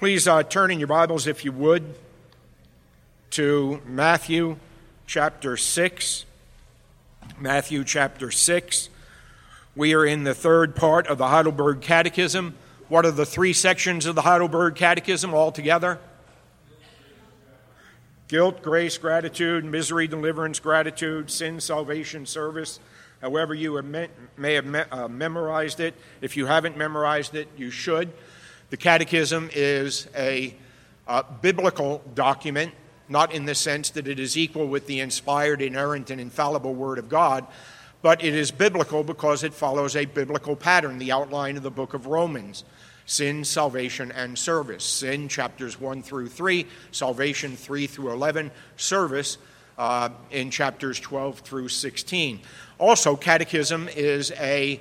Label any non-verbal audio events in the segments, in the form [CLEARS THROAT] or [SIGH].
Please uh, turn in your Bibles, if you would, to Matthew chapter 6. Matthew chapter 6. We are in the third part of the Heidelberg Catechism. What are the three sections of the Heidelberg Catechism altogether? Guilt, grace, gratitude, misery, deliverance, gratitude, sin, salvation, service. However, you may have uh, memorized it. If you haven't memorized it, you should. The Catechism is a uh, biblical document, not in the sense that it is equal with the inspired, inerrant, and infallible Word of God, but it is biblical because it follows a biblical pattern, the outline of the book of Romans sin, salvation, and service. Sin, chapters 1 through 3, salvation 3 through 11, service uh, in chapters 12 through 16. Also, catechism is a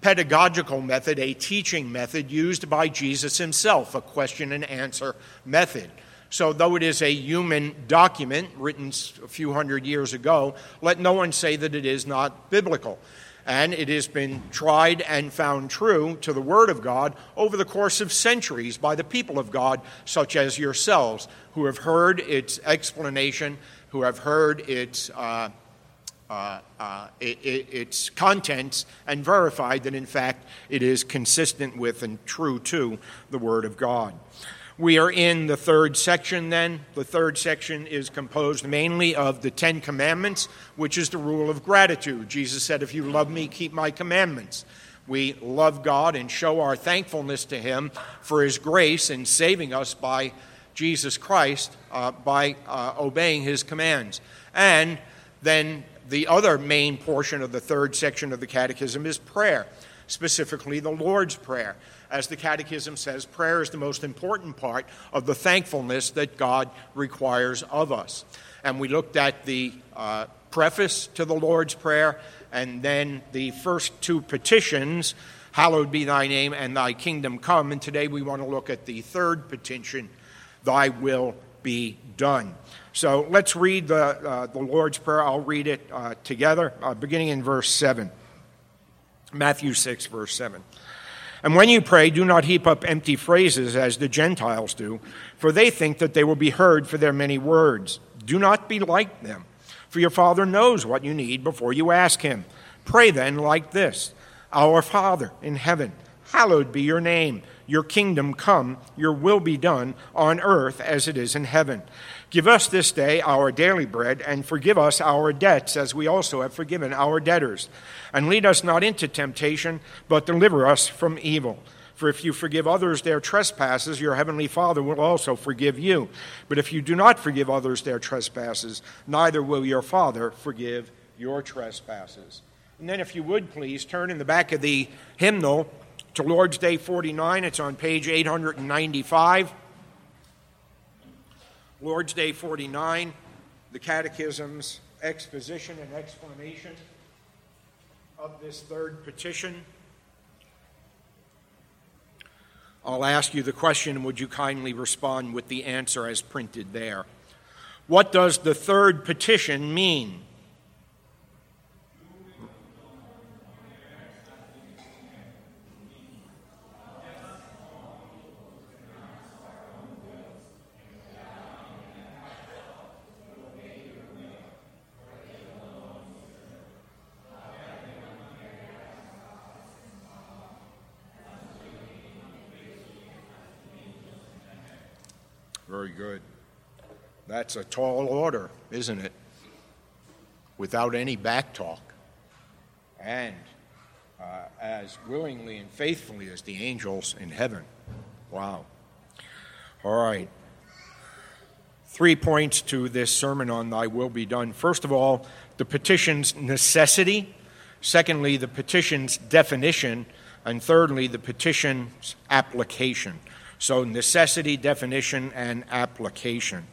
pedagogical method, a teaching method used by Jesus himself, a question and answer method. So, though it is a human document written a few hundred years ago, let no one say that it is not biblical. And it has been tried and found true to the Word of God over the course of centuries by the people of God, such as yourselves, who have heard its explanation, who have heard its uh, uh, uh, it, it, its contents and verified that, in fact, it is consistent with and true to the Word of God. We are in the third section then. The third section is composed mainly of the Ten Commandments, which is the rule of gratitude. Jesus said, If you love me, keep my commandments. We love God and show our thankfulness to Him for His grace in saving us by Jesus Christ uh, by uh, obeying His commands. And then the other main portion of the third section of the Catechism is prayer, specifically the Lord's Prayer. As the Catechism says, prayer is the most important part of the thankfulness that God requires of us. And we looked at the uh, preface to the Lord's Prayer and then the first two petitions Hallowed be thy name and thy kingdom come. And today we want to look at the third petition Thy will be done. So let's read the, uh, the Lord's Prayer. I'll read it uh, together, uh, beginning in verse 7. Matthew 6, verse 7. And when you pray, do not heap up empty phrases as the Gentiles do, for they think that they will be heard for their many words. Do not be like them, for your Father knows what you need before you ask Him. Pray then like this Our Father in heaven, hallowed be your name. Your kingdom come, your will be done on earth as it is in heaven. Give us this day our daily bread, and forgive us our debts, as we also have forgiven our debtors. And lead us not into temptation, but deliver us from evil. For if you forgive others their trespasses, your heavenly Father will also forgive you. But if you do not forgive others their trespasses, neither will your Father forgive your trespasses. And then, if you would please, turn in the back of the hymnal to Lord's Day 49. It's on page 895. Lord's Day 49, the Catechism's exposition and explanation of this third petition. I'll ask you the question, and would you kindly respond with the answer as printed there? What does the third petition mean? Very good. That's a tall order, isn't it? Without any back talk. And uh, as willingly and faithfully as the angels in heaven. Wow. All right. Three points to this sermon on Thy Will Be Done. First of all, the petition's necessity. Secondly, the petition's definition. And thirdly, the petition's application. So, necessity, definition, and application.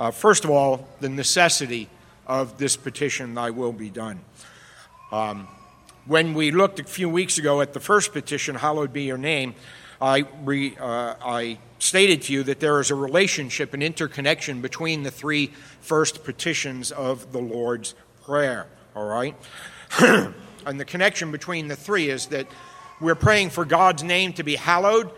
Uh, first of all, the necessity of this petition, Thy will be done. Um, when we looked a few weeks ago at the first petition, Hallowed be your name, I, re, uh, I stated to you that there is a relationship, an interconnection between the three first petitions of the Lord's Prayer, all right? [CLEARS THROAT] and the connection between the three is that we're praying for God's name to be hallowed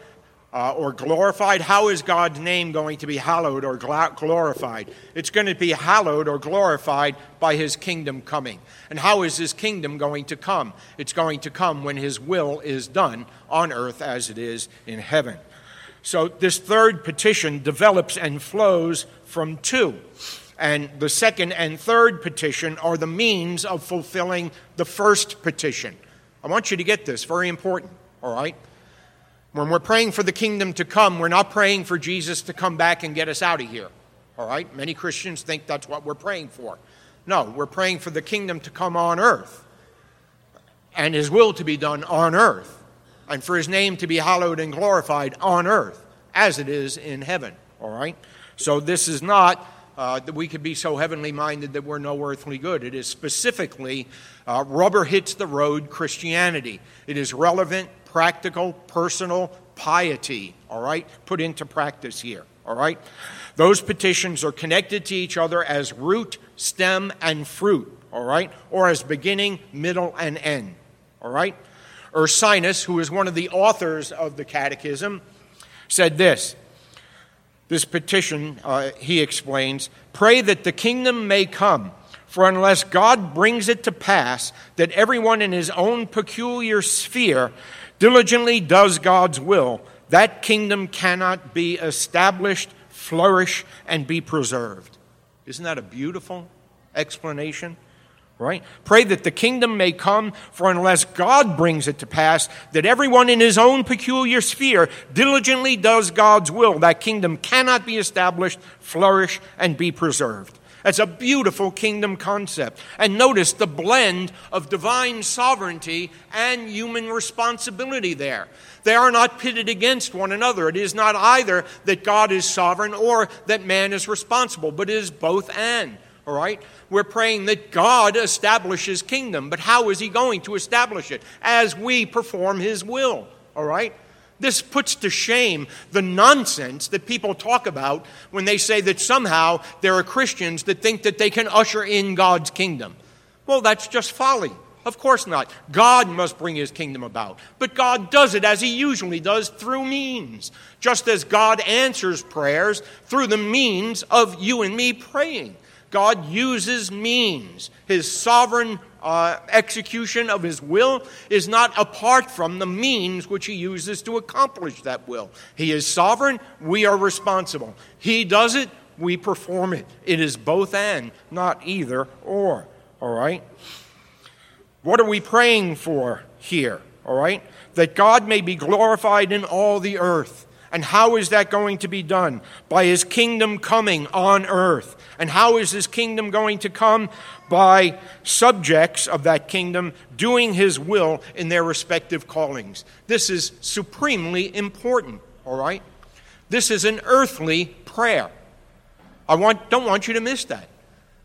uh, or glorified. How is God's name going to be hallowed or glorified? It's going to be hallowed or glorified by his kingdom coming. And how is his kingdom going to come? It's going to come when his will is done on earth as it is in heaven. So this third petition develops and flows from two. And the second and third petition are the means of fulfilling the first petition. I want you to get this, very important, all right? When we're praying for the kingdom to come, we're not praying for Jesus to come back and get us out of here. All right? Many Christians think that's what we're praying for. No, we're praying for the kingdom to come on earth and his will to be done on earth and for his name to be hallowed and glorified on earth as it is in heaven. All right? So this is not uh, that we could be so heavenly minded that we're no earthly good. It is specifically uh, rubber hits the road Christianity. It is relevant practical, personal piety, all right, put into practice here, all right? Those petitions are connected to each other as root, stem, and fruit, all right, or as beginning, middle, and end, all right? Ursinus, who is one of the authors of the Catechism, said this. This petition, uh, he explains, pray that the kingdom may come. For unless God brings it to pass that everyone in his own peculiar sphere diligently does God's will, that kingdom cannot be established, flourish, and be preserved. Isn't that a beautiful explanation? Right? Pray that the kingdom may come, for unless God brings it to pass, that everyone in his own peculiar sphere diligently does God's will, that kingdom cannot be established, flourish, and be preserved. That's a beautiful kingdom concept. And notice the blend of divine sovereignty and human responsibility there. They are not pitted against one another. It is not either that God is sovereign or that man is responsible, but it is both and. All right? We're praying that God establishes kingdom, but how is he going to establish it? As we perform his will. All right? This puts to shame the nonsense that people talk about when they say that somehow there are Christians that think that they can usher in God's kingdom. Well, that's just folly. Of course not. God must bring his kingdom about. But God does it as he usually does through means, just as God answers prayers through the means of you and me praying. God uses means. His sovereign uh, execution of his will is not apart from the means which he uses to accomplish that will. He is sovereign, we are responsible. He does it, we perform it. It is both and, not either or. All right? What are we praying for here? All right? That God may be glorified in all the earth. And how is that going to be done? By his kingdom coming on earth. And how is his kingdom going to come? By subjects of that kingdom doing his will in their respective callings. This is supremely important, all right? This is an earthly prayer. I want, don't want you to miss that.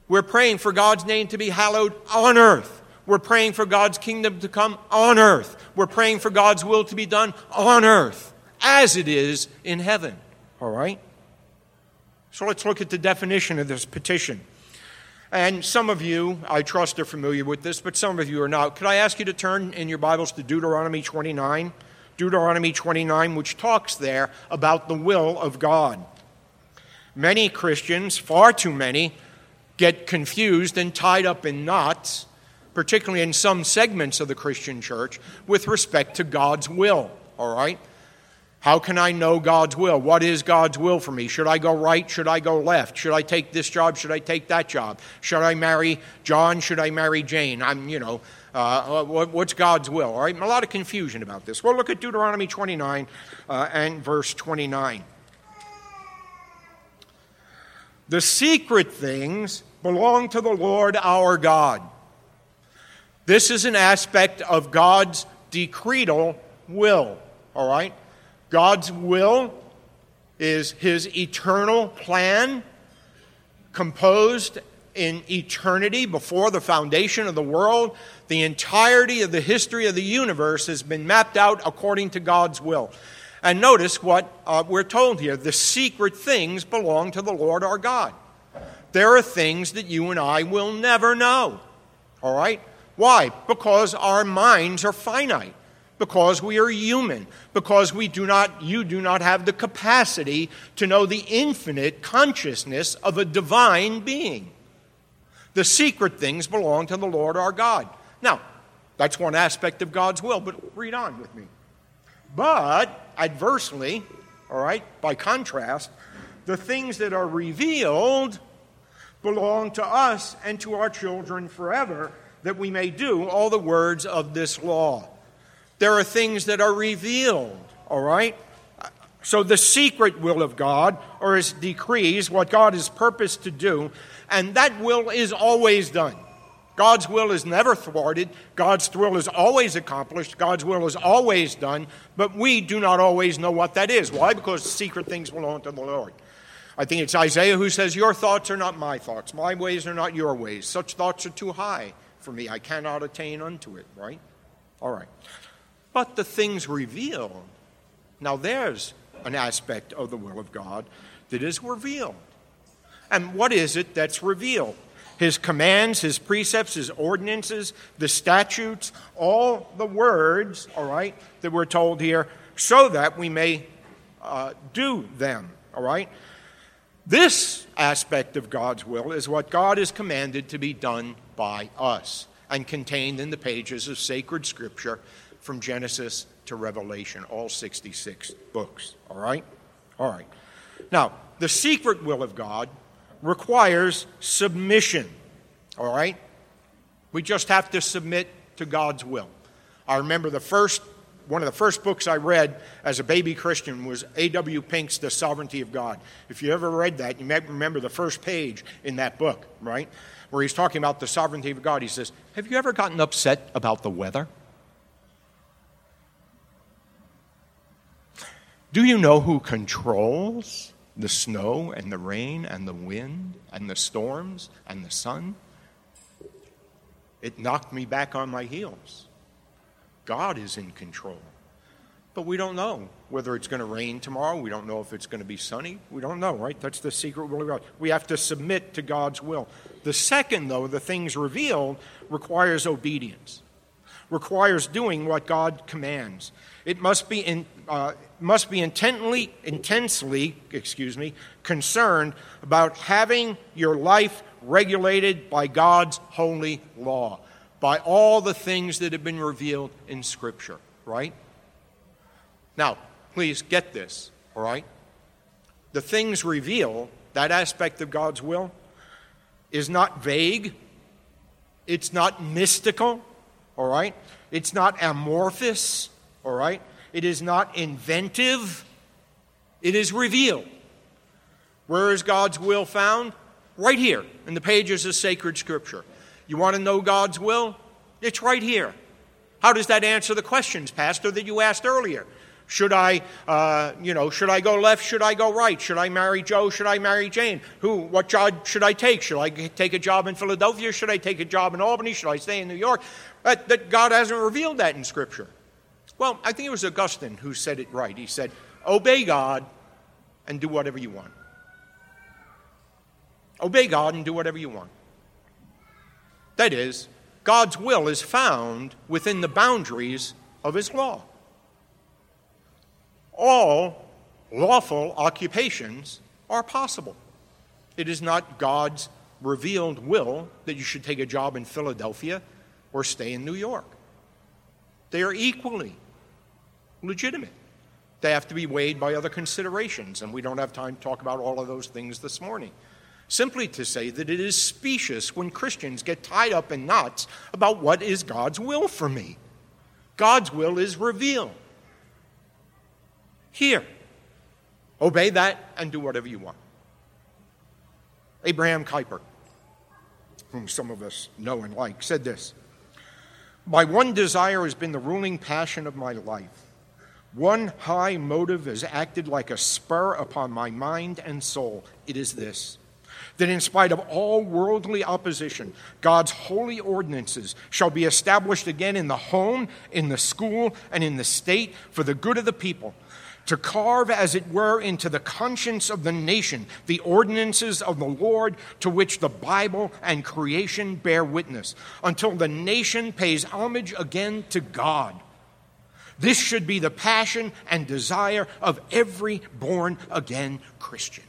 We're praying for God's name to be hallowed on earth. We're praying for God's kingdom to come on earth. We're praying for God's will to be done on earth as it is in heaven. All right? So let's look at the definition of this petition. And some of you, I trust, are familiar with this, but some of you are not. Could I ask you to turn in your Bibles to Deuteronomy 29? Deuteronomy 29, which talks there about the will of God. Many Christians, far too many, get confused and tied up in knots, particularly in some segments of the Christian church, with respect to God's will. All right? How can I know God's will? What is God's will for me? Should I go right? Should I go left? Should I take this job? Should I take that job? Should I marry John? Should I marry Jane? I'm, you know, uh, what's God's will? All right, a lot of confusion about this. Well, look at Deuteronomy 29 uh, and verse 29. The secret things belong to the Lord our God. This is an aspect of God's decretal will, all right? God's will is his eternal plan composed in eternity before the foundation of the world. The entirety of the history of the universe has been mapped out according to God's will. And notice what uh, we're told here the secret things belong to the Lord our God. There are things that you and I will never know. All right? Why? Because our minds are finite. Because we are human, because we do not, you do not have the capacity to know the infinite consciousness of a divine being. The secret things belong to the Lord our God. Now, that's one aspect of God's will, but read on with me. But, adversely, all right, by contrast, the things that are revealed belong to us and to our children forever, that we may do all the words of this law. There are things that are revealed, all right? So the secret will of God, or his decrees, what God has purposed to do, and that will is always done. God's will is never thwarted. God's will is always accomplished. God's will is always done. But we do not always know what that is. Why? Because secret things belong to the Lord. I think it's Isaiah who says, Your thoughts are not my thoughts. My ways are not your ways. Such thoughts are too high for me. I cannot attain unto it, right? All right. But the things revealed, now there's an aspect of the will of God that is revealed. And what is it that's revealed? His commands, his precepts, his ordinances, the statutes, all the words, all right, that we're told here, so that we may uh, do them, all right? This aspect of God's will is what God has commanded to be done by us and contained in the pages of sacred scripture from Genesis to Revelation, all 66 books. All right? All right. Now, the secret will of God requires submission. All right? We just have to submit to God's will. I remember the first one of the first books I read as a baby Christian was A.W. Pink's The Sovereignty of God. If you ever read that, you might remember the first page in that book, right? Where he's talking about the sovereignty of God. He says, Have you ever gotten upset about the weather? Do you know who controls the snow and the rain and the wind and the storms and the sun? It knocked me back on my heels. God is in control. But we don't know whether it's going to rain tomorrow. We don't know if it's going to be sunny. We don't know, right? That's the secret will of God. We have to submit to God's will. The second, though, the things revealed, requires obedience, requires doing what God commands. It must be in, uh, must be intently, intensely, excuse me, concerned about having your life regulated by God's holy law, by all the things that have been revealed in Scripture, right? Now, please get this, all right? The things revealed, that aspect of God's will, is not vague, it's not mystical, all right? It's not amorphous, all right? It is not inventive, it is revealed. Where is God's will found? Right here in the pages of sacred scripture. You want to know God's will? It's right here. How does that answer the questions, Pastor, that you asked earlier? Should I, uh, you know, should I go left? Should I go right? Should I marry Joe? Should I marry Jane? Who? What job should I take? Should I take a job in Philadelphia? Should I take a job in Albany? Should I stay in New York? That, that God hasn't revealed that in Scripture. Well, I think it was Augustine who said it right. He said, Obey God and do whatever you want. Obey God and do whatever you want. That is, God's will is found within the boundaries of His law. All lawful occupations are possible. It is not God's revealed will that you should take a job in Philadelphia or stay in New York. They are equally legitimate. They have to be weighed by other considerations, and we don't have time to talk about all of those things this morning. Simply to say that it is specious when Christians get tied up in knots about what is God's will for me. God's will is revealed. Here, obey that and do whatever you want. Abraham Kuyper, whom some of us know and like, said this My one desire has been the ruling passion of my life one high motive has acted like a spur upon my mind and soul. It is this that in spite of all worldly opposition, God's holy ordinances shall be established again in the home, in the school, and in the state for the good of the people, to carve, as it were, into the conscience of the nation the ordinances of the Lord to which the Bible and creation bear witness, until the nation pays homage again to God This should be the passion and desire of every born again Christian.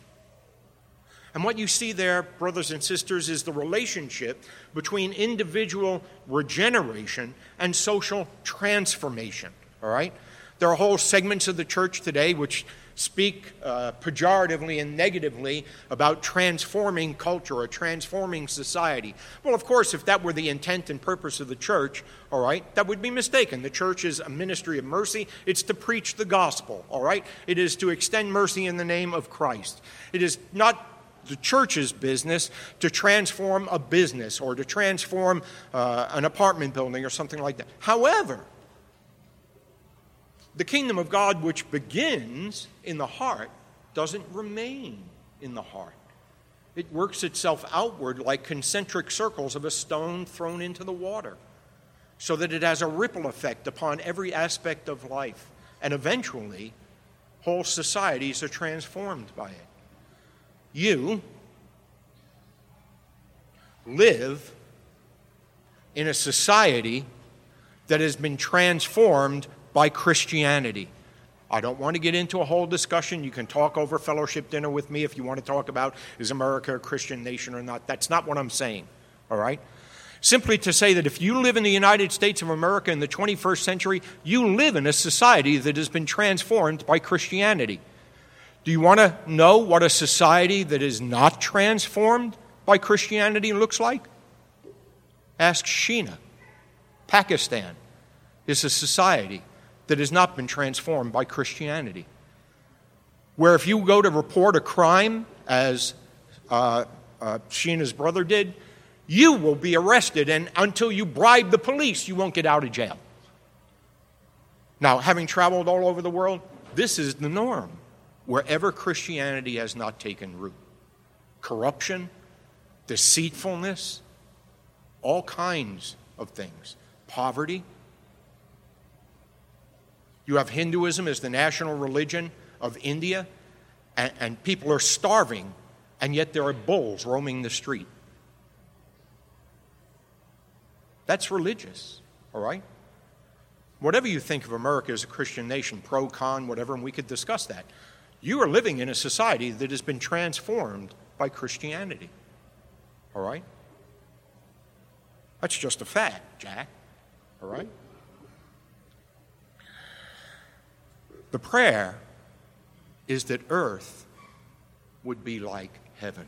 And what you see there, brothers and sisters, is the relationship between individual regeneration and social transformation. All right? There are whole segments of the church today which speak uh, pejoratively and negatively about transforming culture or transforming society. Well, of course, if that were the intent and purpose of the church, all right, that would be mistaken. The church is a ministry of mercy, it's to preach the gospel, all right? It is to extend mercy in the name of Christ. It is not the church's business to transform a business or to transform uh, an apartment building or something like that. However, the kingdom of God, which begins in the heart, doesn't remain in the heart. It works itself outward like concentric circles of a stone thrown into the water, so that it has a ripple effect upon every aspect of life. And eventually, whole societies are transformed by it. You live in a society that has been transformed by Christianity. I don't want to get into a whole discussion. You can talk over fellowship dinner with me if you want to talk about is America a Christian nation or not. That's not what I'm saying, all right? Simply to say that if you live in the United States of America in the 21st century, you live in a society that has been transformed by Christianity. Do you want to know what a society that is not transformed by Christianity looks like? Ask Sheena. Pakistan is a society that has not been transformed by Christianity. Where if you go to report a crime, as uh, uh, his brother did, you will be arrested, and until you bribe the police, you won't get out of jail. Now, having traveled all over the world, this is the norm wherever Christianity has not taken root. Corruption, deceitfulness, all kinds of things, poverty. You have Hinduism as the national religion of India, and, and people are starving, and yet there are bulls roaming the street. That's religious, all right? Whatever you think of America as a Christian nation, pro, con, whatever, and we could discuss that. You are living in a society that has been transformed by Christianity. All right? That's just a fact, Jack. All right? The prayer is that earth would be like heaven.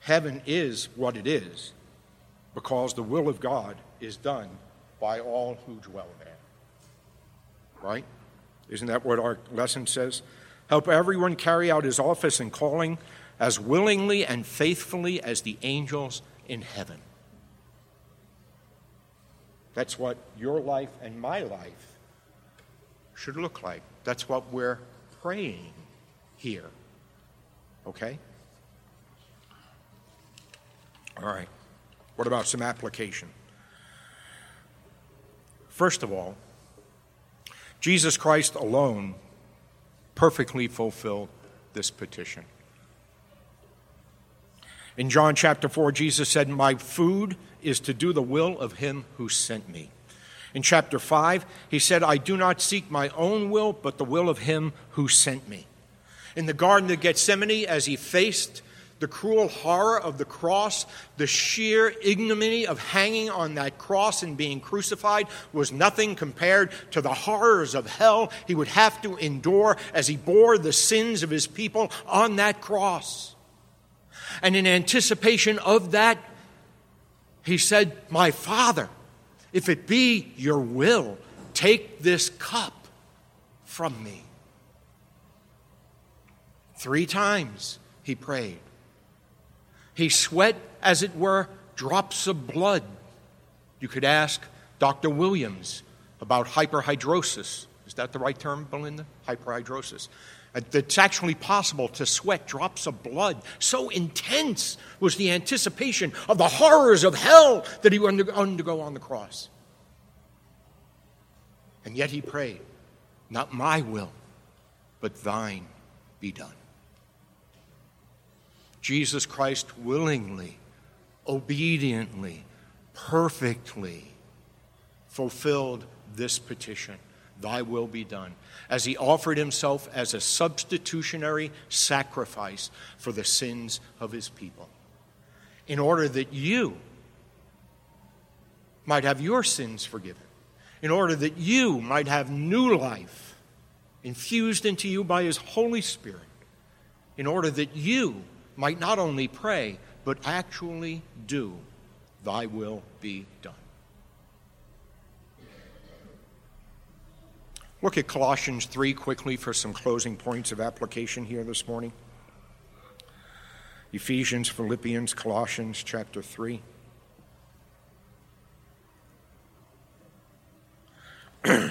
Heaven is what it is because the will of God is done by all who dwell there right? Isn't that what our lesson says? Help everyone carry out his office and calling as willingly and faithfully as the angels in heaven. That's what your life and my life should look like. That's what we're praying here. Okay? All right. What about some application? First of all, Jesus Christ alone perfectly fulfilled this petition. In John chapter 4, Jesus said, My food is to do the will of him who sent me. In chapter 5, he said, I do not seek my own will, but the will of him who sent me. In the Garden of Gethsemane, as he faced the cruel horror of the cross, the sheer ignominy of hanging on that cross and being crucified was nothing compared to the horrors of hell he would have to endure as he bore the sins of his people on that cross. And in anticipation of that, he said, My Father, if it be your will, take this cup from me. Three times he prayed. He sweat, as it were, drops of blood. You could ask Dr. Williams about hyperhidrosis. Is that the right term, Belinda? Hyperhidrosis. Uh, it's actually possible to sweat drops of blood. So intense was the anticipation of the horrors of hell that he would undergo on the cross. And yet he prayed, Not my will, but thine be done. Jesus Christ willingly, obediently, perfectly fulfilled this petition Thy will be done, as he offered himself as a substitutionary sacrifice for the sins of his people, in order that you might have your sins forgiven, in order that you might have new life infused into you by his Holy Spirit, in order that you might not only pray, but actually do, Thy will be done. Look at Colossians 3 quickly for some closing points of application here this morning. Ephesians, Philippians, Colossians chapter 3. [CLEARS THROAT]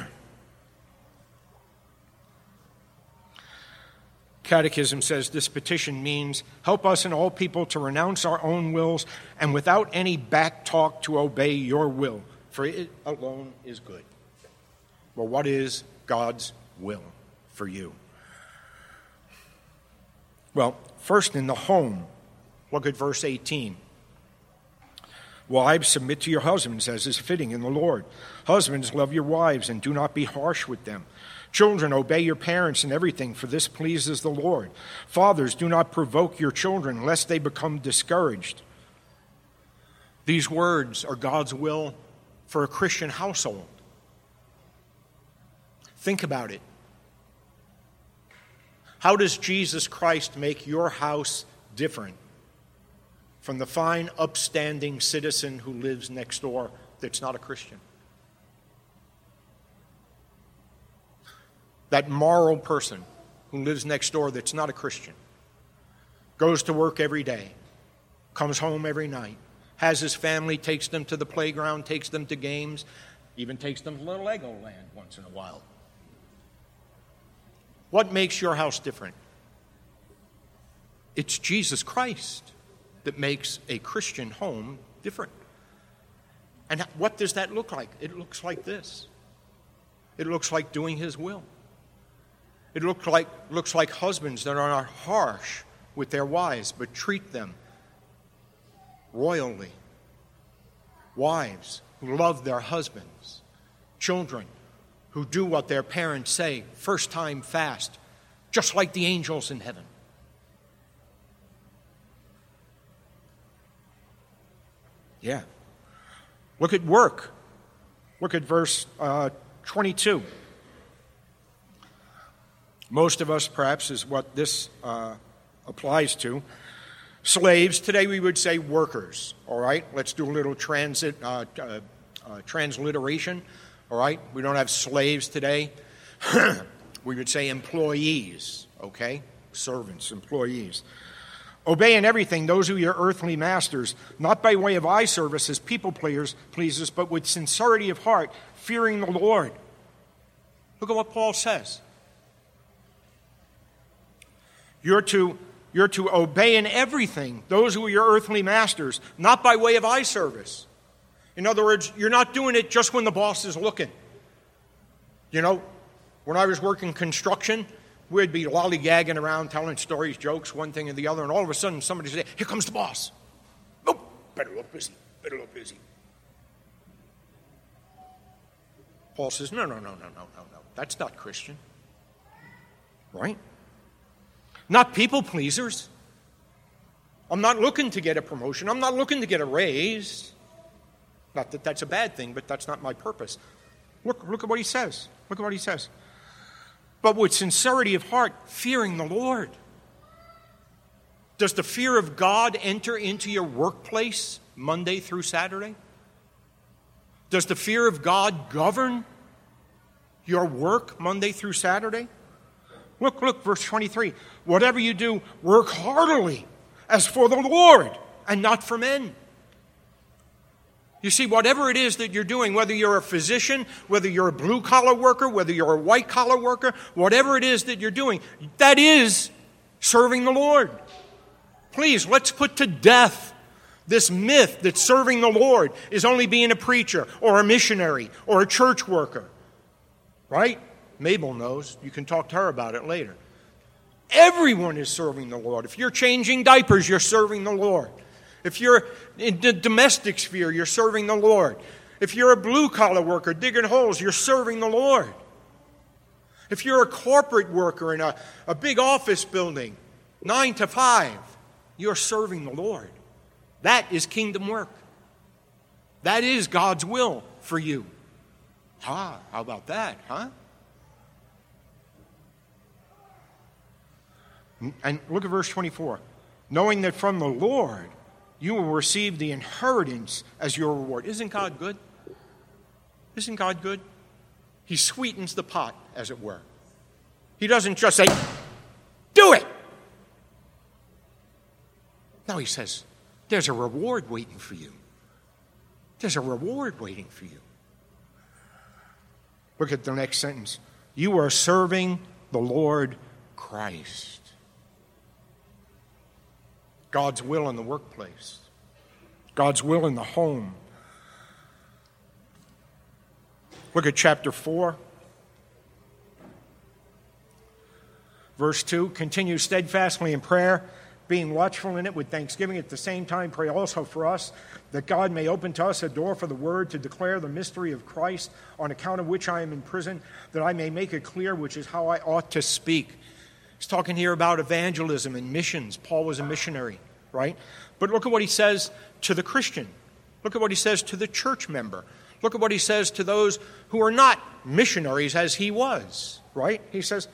Catechism says this petition means help us and all people to renounce our own wills and without any back talk to obey your will, for it alone is good. Well, what is God's will for you? Well, first in the home, look at verse 18. Wives, submit to your husbands as is fitting in the Lord. Husbands, love your wives and do not be harsh with them. Children, obey your parents in everything, for this pleases the Lord. Fathers, do not provoke your children, lest they become discouraged. These words are God's will for a Christian household. Think about it. How does Jesus Christ make your house different from the fine, upstanding citizen who lives next door that's not a Christian? That moral person who lives next door that's not a Christian, goes to work every day, comes home every night, has his family, takes them to the playground, takes them to games, even takes them to Little Legoland once in a while. What makes your house different? It's Jesus Christ that makes a Christian home different. And what does that look like? It looks like this it looks like doing His will. It looks like, looks like husbands that are not harsh with their wives, but treat them royally. Wives who love their husbands. Children who do what their parents say, first time fast, just like the angels in heaven. Yeah. Look at work. Look at verse uh, 22. Most of us, perhaps, is what this uh, applies to. Slaves, today we would say workers, all right? Let's do a little transit, uh, uh, uh transliteration. All right? We don't have slaves today. [CLEARS THROAT] we would say employees, okay? Servants, employees. Obey in everything those who are your earthly masters, not by way of eye service as people pleasers, pleasers, but with sincerity of heart, fearing the Lord. Look at what Paul says. You're to, you're to obey in everything those who are your earthly masters, not by way of eye service in other words, you're not doing it just when the boss is looking. You know, when I was working construction, we'd be lollygagging around telling stories, jokes, one thing and the other, and all of a sudden somebody say, Here comes the boss. Oh, better look busy, better look busy. Paul says, No, no, no, no, no, no, no. That's not Christian. Right? Not people pleasers. I'm not looking to get a promotion. I'm not looking to get a raise. Not that that's a bad thing, but that's not my purpose. Look, look at what he says. Look at what he says. But with sincerity of heart, fearing the Lord. Does the fear of God enter into your workplace Monday through Saturday? Does the fear of God govern your work Monday through Saturday? Look, look, verse 23. Whatever you do, work heartily as for the Lord and not for men you see, whatever it is that you're doing, whether you're a physician, whether you're a blue collar worker, whether you're a white collar worker, whatever it is that you're doing, that is serving the Lord. Please, let's put to death this myth that serving the Lord is only being a preacher or a missionary or a church worker. Right? Mabel knows. You can talk to her about it later. Everyone is serving the Lord. If you're changing diapers, you're serving the Lord. If you're in the domestic sphere, you're serving the Lord. If you're a blue collar worker digging holes, you're serving the Lord. If you're a corporate worker in a, a big office building, nine to five, you're serving the Lord. That is kingdom work. That is God's will for you. Ah, how about that, huh? And look at verse 24. Knowing that from the Lord you will receive the inheritance as your reward. Isn't God good? Isn't God good? He sweetens the pot, as it were. He doesn't just say, do it. No, he says, there's a reward waiting for you. There's a reward waiting for you. Look at the next sentence. You are serving the Lord Christ. God's will in the workplace, God's will in the home. Look at chapter 4. Verse 2 continue steadfastly in prayer, being watchful in it with thanksgiving. At the same time, pray also for us that God may open to us a door for the word to declare the mystery of Christ, on account of which I am in prison, that I may make it clear which is how I ought to speak. He's talking here about evangelism and missions. Paul was a missionary, right? But look at what he says to the Christian. Look at what he says to the church member. Look at what he says to those who are not missionaries as he was, right? He says,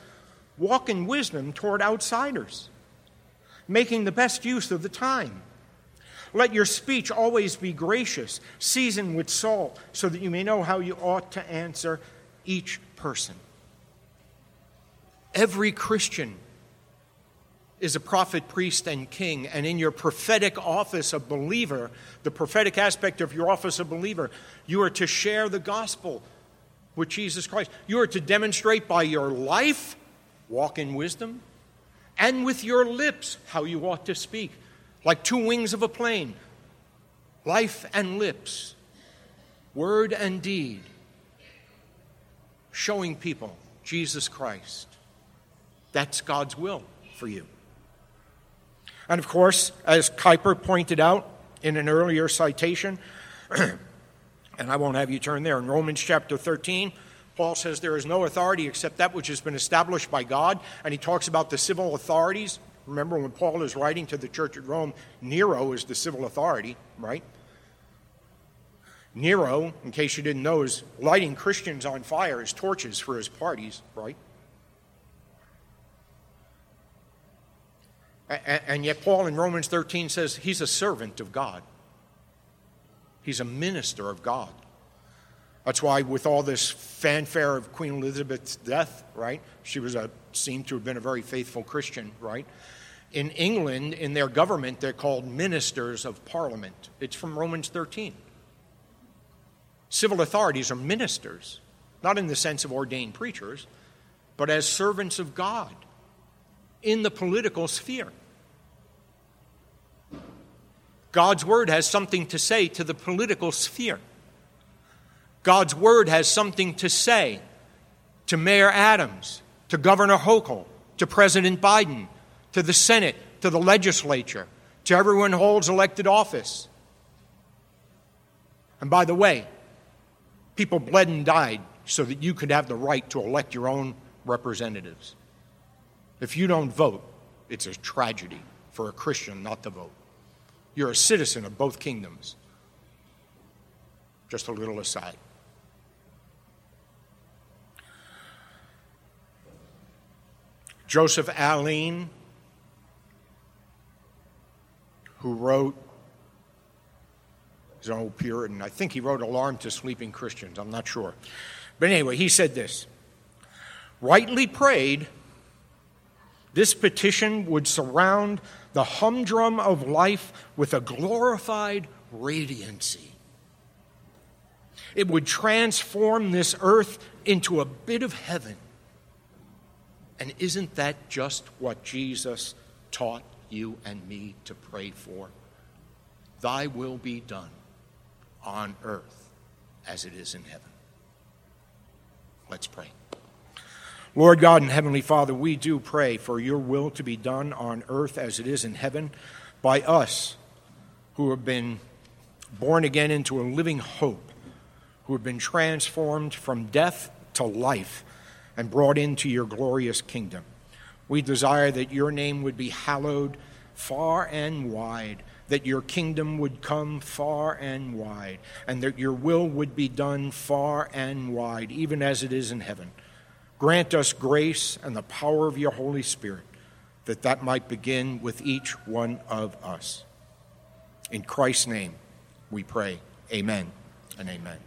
walk in wisdom toward outsiders, making the best use of the time. Let your speech always be gracious, seasoned with salt, so that you may know how you ought to answer each person. Every Christian is a prophet, priest, and king. And in your prophetic office of believer, the prophetic aspect of your office of believer, you are to share the gospel with Jesus Christ. You are to demonstrate by your life, walk in wisdom, and with your lips how you ought to speak, like two wings of a plane life and lips, word and deed, showing people Jesus Christ. That's God's will for you. And of course, as Kuyper pointed out in an earlier citation, [CLEARS THROAT] and I won't have you turn there, in Romans chapter 13, Paul says there is no authority except that which has been established by God, and he talks about the civil authorities. Remember, when Paul is writing to the church at Rome, Nero is the civil authority, right? Nero, in case you didn't know, is lighting Christians on fire as torches for his parties, right? And yet, Paul in Romans 13 says he's a servant of God. He's a minister of God. That's why, with all this fanfare of Queen Elizabeth's death, right? She was a, seemed to have been a very faithful Christian, right? In England, in their government, they're called ministers of parliament. It's from Romans 13. Civil authorities are ministers, not in the sense of ordained preachers, but as servants of God in the political sphere. God's word has something to say to the political sphere. God's word has something to say to Mayor Adams, to Governor Hochul, to President Biden, to the Senate, to the legislature, to everyone who holds elected office. And by the way, people bled and died so that you could have the right to elect your own representatives. If you don't vote, it's a tragedy for a Christian not to vote. You're a citizen of both kingdoms. Just a little aside. Joseph Alleine, who wrote, he's an old Puritan, I think he wrote Alarm to Sleeping Christians, I'm not sure. But anyway, he said this Rightly prayed, this petition would surround the humdrum of life with a glorified radiancy. It would transform this earth into a bit of heaven. And isn't that just what Jesus taught you and me to pray for? Thy will be done on earth as it is in heaven. Let's pray. Lord God and Heavenly Father, we do pray for your will to be done on earth as it is in heaven by us who have been born again into a living hope, who have been transformed from death to life and brought into your glorious kingdom. We desire that your name would be hallowed far and wide, that your kingdom would come far and wide, and that your will would be done far and wide, even as it is in heaven. Grant us grace and the power of your Holy Spirit, that that might begin with each one of us. In Christ's name we pray. Amen and amen.